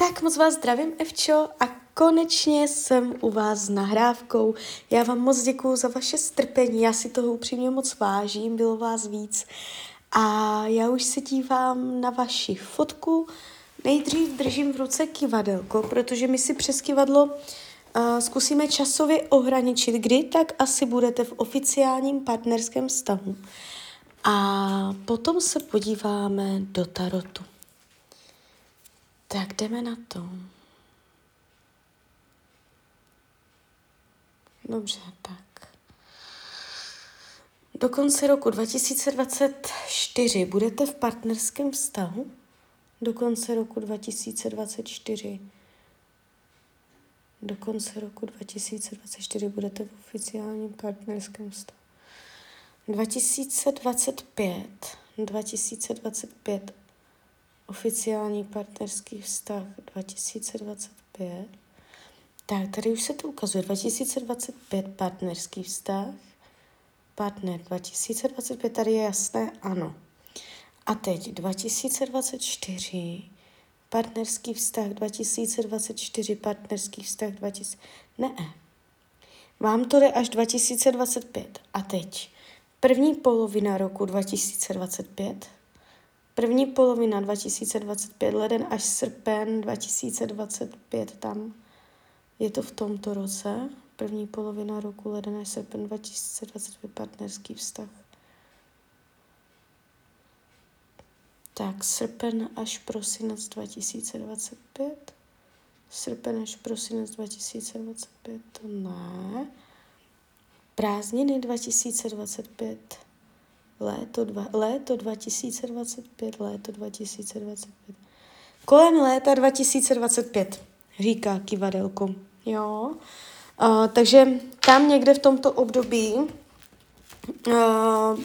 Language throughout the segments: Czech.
Tak moc vás zdravím, Evčo, a konečně jsem u vás s nahrávkou. Já vám moc děkuju za vaše strpení, já si toho upřímně moc vážím, bylo vás víc. A já už se dívám na vaši fotku. Nejdřív držím v ruce kivadelko, protože my si přes kivadlo uh, zkusíme časově ohraničit, kdy tak asi budete v oficiálním partnerském stavu. A potom se podíváme do tarotu. Tak jdeme na to. Dobře, tak. Do konce roku 2024 budete v partnerském vztahu? Do konce roku 2024. Do konce roku 2024 budete v oficiálním partnerském vztahu. 2025. 2025 oficiální partnerský vztah 2025. Tak, tady už se to ukazuje. 2025 partnerský vztah. Partner 2025, tady je jasné, ano. A teď 2024, partnerský vztah 2024, partnerský vztah 2000. Ne, vám to jde až 2025. A teď první polovina roku 2025, První polovina 2025, leden až srpen 2025 tam. Je to v tomto roce. První polovina roku, leden až srpen 2025, partnerský vztah. Tak, srpen až prosinec 2025. Srpen až prosinec 2025, to ne. Prázdniny 2025 léto, dva, léto 2025, léto 2025. Kolem léta 2025, říká kivadelko. Jo. Uh, takže tam někde v tomto období uh,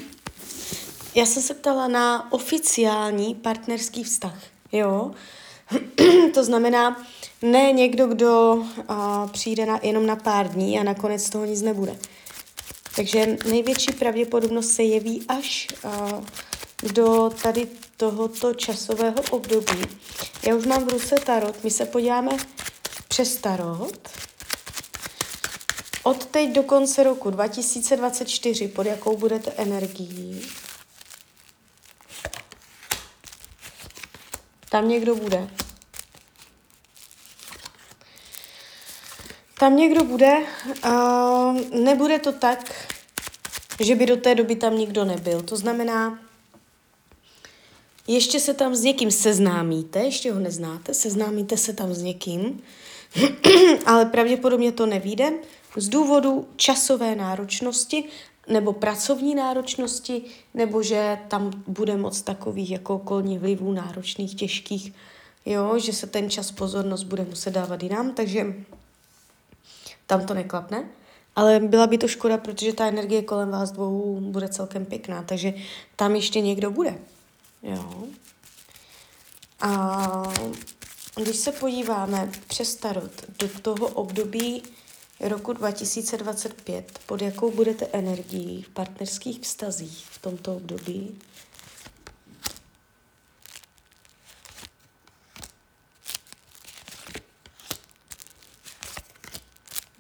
já jsem se ptala na oficiální partnerský vztah. Jo. to znamená, ne někdo, kdo uh, přijde na, jenom na pár dní a nakonec toho nic nebude. Takže největší pravděpodobnost se jeví až uh, do tady tohoto časového období. Já už mám v ruce tarot, my se podíváme přes tarot. Od teď do konce roku 2024, pod jakou budete energií? Tam někdo bude. Tam někdo bude, uh, nebude to tak, že by do té doby tam nikdo nebyl. To znamená, ještě se tam s někým seznámíte, ještě ho neznáte, seznámíte se tam s někým, ale pravděpodobně to nevíde z důvodu časové náročnosti nebo pracovní náročnosti, nebo že tam bude moc takových jako okolních vlivů náročných, těžkých, jo, že se ten čas pozornost bude muset dávat jinam, takže tam to neklapne. Ale byla by to škoda, protože ta energie kolem vás dvou bude celkem pěkná, takže tam ještě někdo bude. Jo. A když se podíváme přes tarot do toho období roku 2025, pod jakou budete energií v partnerských vztazích v tomto období,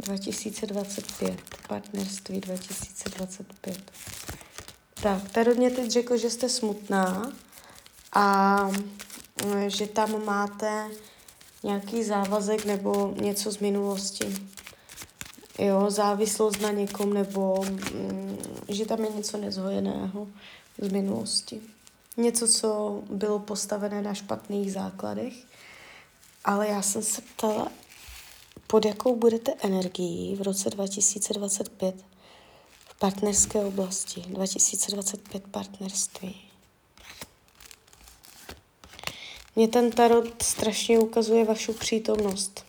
2025, partnerství 2025. Tak, tady mě teď řekl, že jste smutná a mm, že tam máte nějaký závazek nebo něco z minulosti. Jo, závislost na někom nebo mm, že tam je něco nezhojeného z minulosti. Něco, co bylo postavené na špatných základech. Ale já jsem se ptala, pod jakou budete energií v roce 2025 v partnerské oblasti, 2025 partnerství. Mně ten tarot strašně ukazuje vašu přítomnost.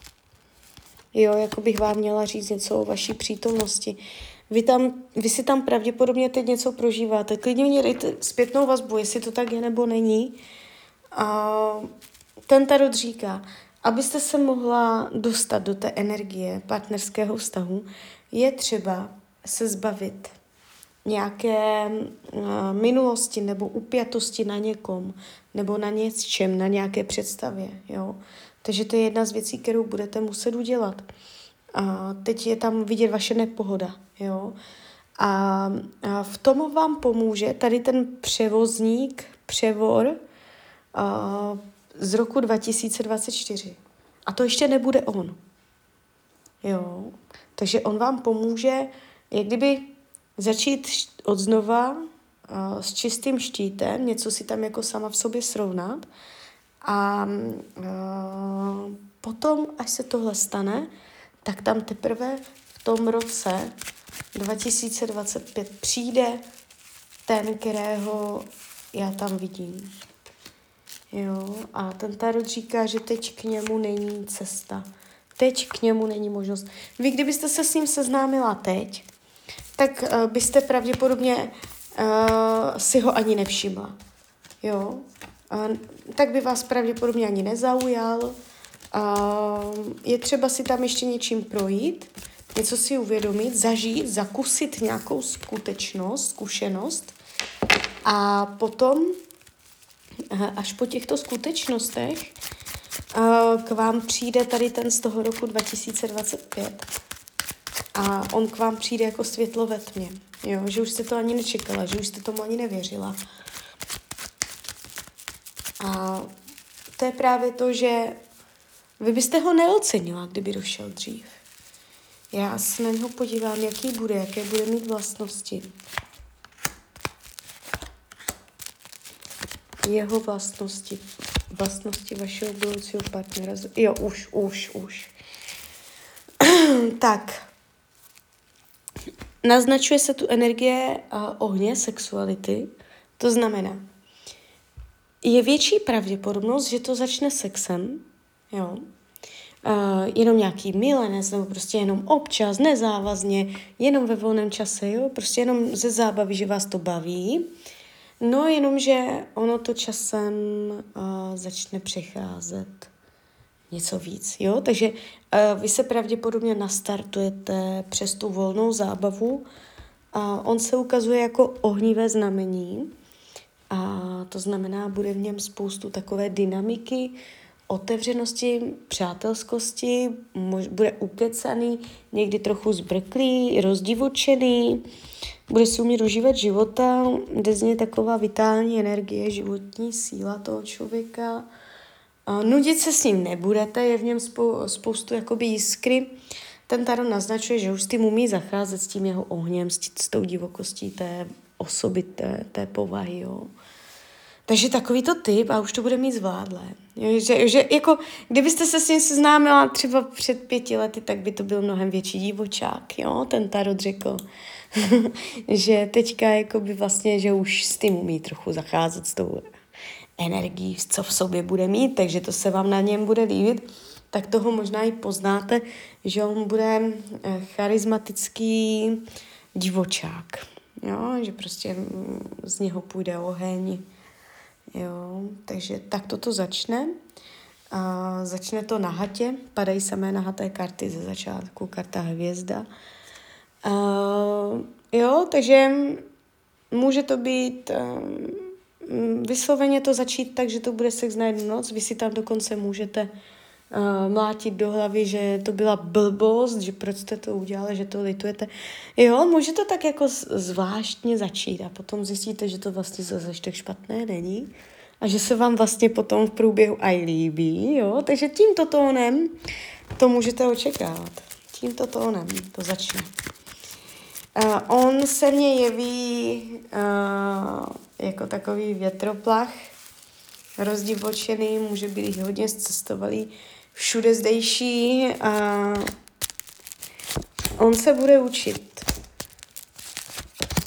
Jo, jako bych vám měla říct něco o vaší přítomnosti. Vy, tam, vy si tam pravděpodobně teď něco prožíváte. Klidně mě dejte zpětnou vazbu, jestli to tak je nebo není. A ten tarot říká, Abyste se mohla dostat do té energie partnerského vztahu, je třeba se zbavit nějaké uh, minulosti nebo upjatosti na někom, nebo na něčem, na nějaké představě. Jo? Takže to je jedna z věcí, kterou budete muset udělat. A teď je tam vidět vaše nepohoda, jo. A, v tom vám pomůže tady ten převozník, převor z roku 2024. A to ještě nebude on. Jo. Takže on vám pomůže, jak kdyby začít od znova s čistým štítem, něco si tam jako sama v sobě srovnat a potom, až se tohle stane, tak tam teprve v tom roce 2025 přijde ten, kterého já tam vidím. Jo, a ten tarot říká, že teď k němu není cesta. Teď k němu není možnost. Vy, kdybyste se s ním seznámila teď, tak uh, byste pravděpodobně uh, si ho ani nevšimla. Jo? Uh, tak by vás pravděpodobně ani nezaujal. Uh, je třeba si tam ještě něčím projít, něco si uvědomit, zažít, zakusit nějakou skutečnost, zkušenost a potom, až po těchto skutečnostech, k vám přijde tady ten z toho roku 2025 a on k vám přijde jako světlo ve tmě. Jo, že už jste to ani nečekala, že už jste tomu ani nevěřila. A to je právě to, že vy byste ho neocenila, kdyby došel dřív. Já se na něho podívám, jaký bude, jaké bude mít vlastnosti. Jeho vlastnosti vlastnosti vašeho budoucího partnera. Jo, už, už, už. tak. Naznačuje se tu energie a ohně sexuality. To znamená, je větší pravděpodobnost, že to začne sexem, jo, Uh, jenom nějaký milenec, nebo prostě jenom občas, nezávazně, jenom ve volném čase, jo, prostě jenom ze zábavy, že vás to baví. No, jenomže ono to časem uh, začne přecházet něco víc, jo? Takže uh, vy se pravděpodobně nastartujete přes tu volnou zábavu a on se ukazuje jako ohnivé znamení a to znamená, bude v něm spoustu takové dynamiky, otevřenosti, přátelskosti, mož, bude ukecaný, někdy trochu zbrklý, rozdivočený, bude si umět užívat života, jde z něj taková vitální energie, životní síla toho člověka. A nudit se s ním nebudete, je v něm spou- spoustu jakoby jiskry. Ten tarot naznačuje, že už s tím umí zacházet s tím jeho ohněm, s, tí, s tou divokostí té osoby, té, té povahy. Jo. Takže takový to typ a už to bude mít zvládlé. Že, že jako, kdybyste se s ním seznámila třeba před pěti lety, tak by to byl mnohem větší divočák, jo, ten tarot řekl. že teďka jako by vlastně, že už s tím umí trochu zacházet s tou energií, co v sobě bude mít, takže to se vám na něm bude líbit, tak toho možná i poznáte, že on bude eh, charismatický divočák. Jo, že prostě z něho půjde oheň. Jo, takže tak toto začne. A začne to na hatě, padají samé nahaté karty ze začátku, karta hvězda. Uh, jo, takže může to být um, vysloveně to začít tak, že to bude sex na jednu noc. Vy si tam dokonce můžete mlátit do hlavy, že to byla blbost, že proč jste to udělali, že to litujete. Jo, může to tak jako zvláštně začít a potom zjistíte, že to vlastně zase tak špatné není a že se vám vlastně potom v průběhu aj líbí, jo, takže tímto tónem to můžete očekávat. Tímto tónem to začne. Uh, on se mně jeví uh, jako takový větroplach, rozdivočený, může být hodně cestovalý, všude zdejší a on se bude učit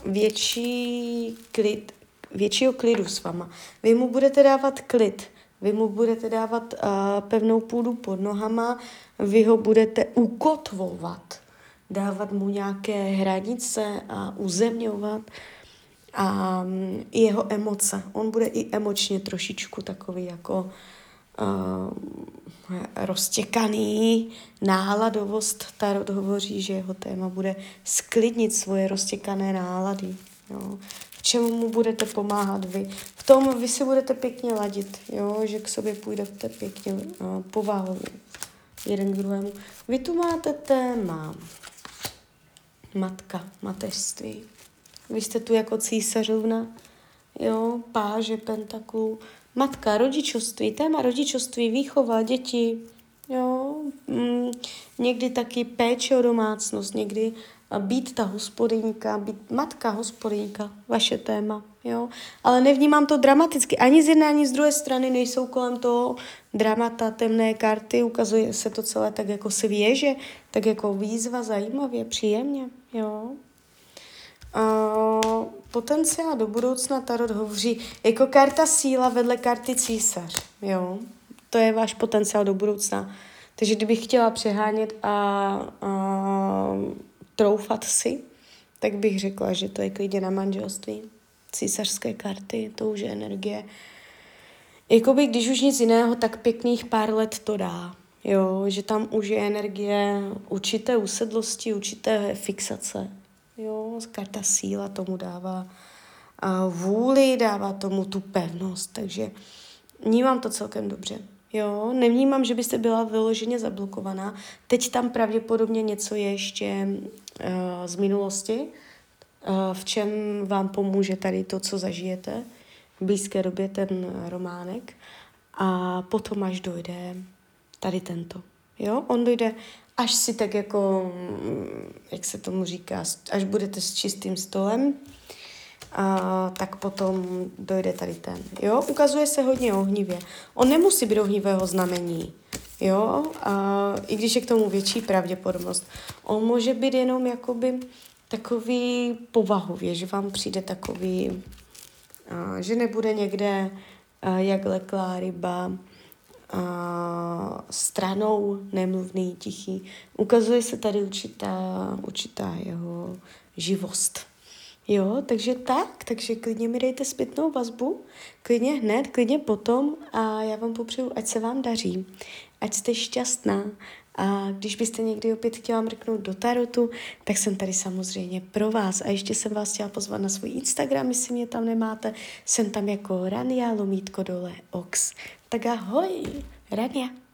větší klid, většího klidu s váma. Vy mu budete dávat klid, vy mu budete dávat uh, pevnou půdu pod nohama, vy ho budete ukotvovat dávat mu nějaké hranice a uzemňovat a mm, jeho emoce. On bude i emočně trošičku takový jako uh, roztěkaný, náladovost. Tarot hovoří, že jeho téma bude sklidnit svoje roztěkané nálady. Jo. V čem mu budete pomáhat vy. V tom vy si budete pěkně ladit, jo, že k sobě půjdete pěkně uh, povahově jeden k druhému. Vy tu máte téma matka, mateřství. Vy jste tu jako císařovna, jo, páže pentaklů, matka, rodičovství, téma rodičovství, výchova, děti, jo, mm, někdy taky péče o domácnost, někdy být ta hospodyňka, být matka hospodyňka, vaše téma, jo. Ale nevnímám to dramaticky. Ani z jedné, ani z druhé strany nejsou kolem toho dramata, temné karty, ukazuje se to celé tak jako svěže, tak jako výzva, zajímavě, příjemně, jo. Uh, potenciál do budoucna Tarot hovoří jako karta síla vedle karty císař, jo. To je váš potenciál do budoucna. Takže kdybych chtěla přehánět a, a troufat si, tak bych řekla, že to je klidně na manželství. Císařské karty, to už je energie. Jakoby, když už nic jiného, tak pěkných pár let to dá. Jo, že tam už je energie určité usedlosti, určité fixace. Jo, karta síla tomu dává a vůli, dává tomu tu pevnost, takže vnímám to celkem dobře. Jo, nevnímám, že byste byla vyloženě zablokovaná. Teď tam pravděpodobně něco je ještě uh, z minulosti, uh, v čem vám pomůže tady to, co zažijete v blízké době, ten románek. A potom až dojde tady tento. Jo, on dojde, až si tak jako, mm, jak se tomu říká, až budete s čistým stolem, a, tak potom dojde tady ten. Jo, ukazuje se hodně ohnivě. On nemusí být ohnivého znamení, jo, a, i když je k tomu větší pravděpodobnost. On může být jenom jakoby takový povahově, že vám přijde takový, a, že nebude někde a, jak leklá ryba, a, stranou, nemluvný, tichý. Ukazuje se tady určitá, určitá jeho živost. Jo, takže tak, takže klidně mi dejte zpětnou vazbu, klidně hned, klidně potom a já vám popřeju, ať se vám daří, ať jste šťastná a když byste někdy opět chtěla mrknout do tarotu, tak jsem tady samozřejmě pro vás. A ještě jsem vás chtěla pozvat na svůj Instagram, jestli mě tam nemáte. Jsem tam jako Rania, lomítko dole, ox. Tak ahoj, Rania.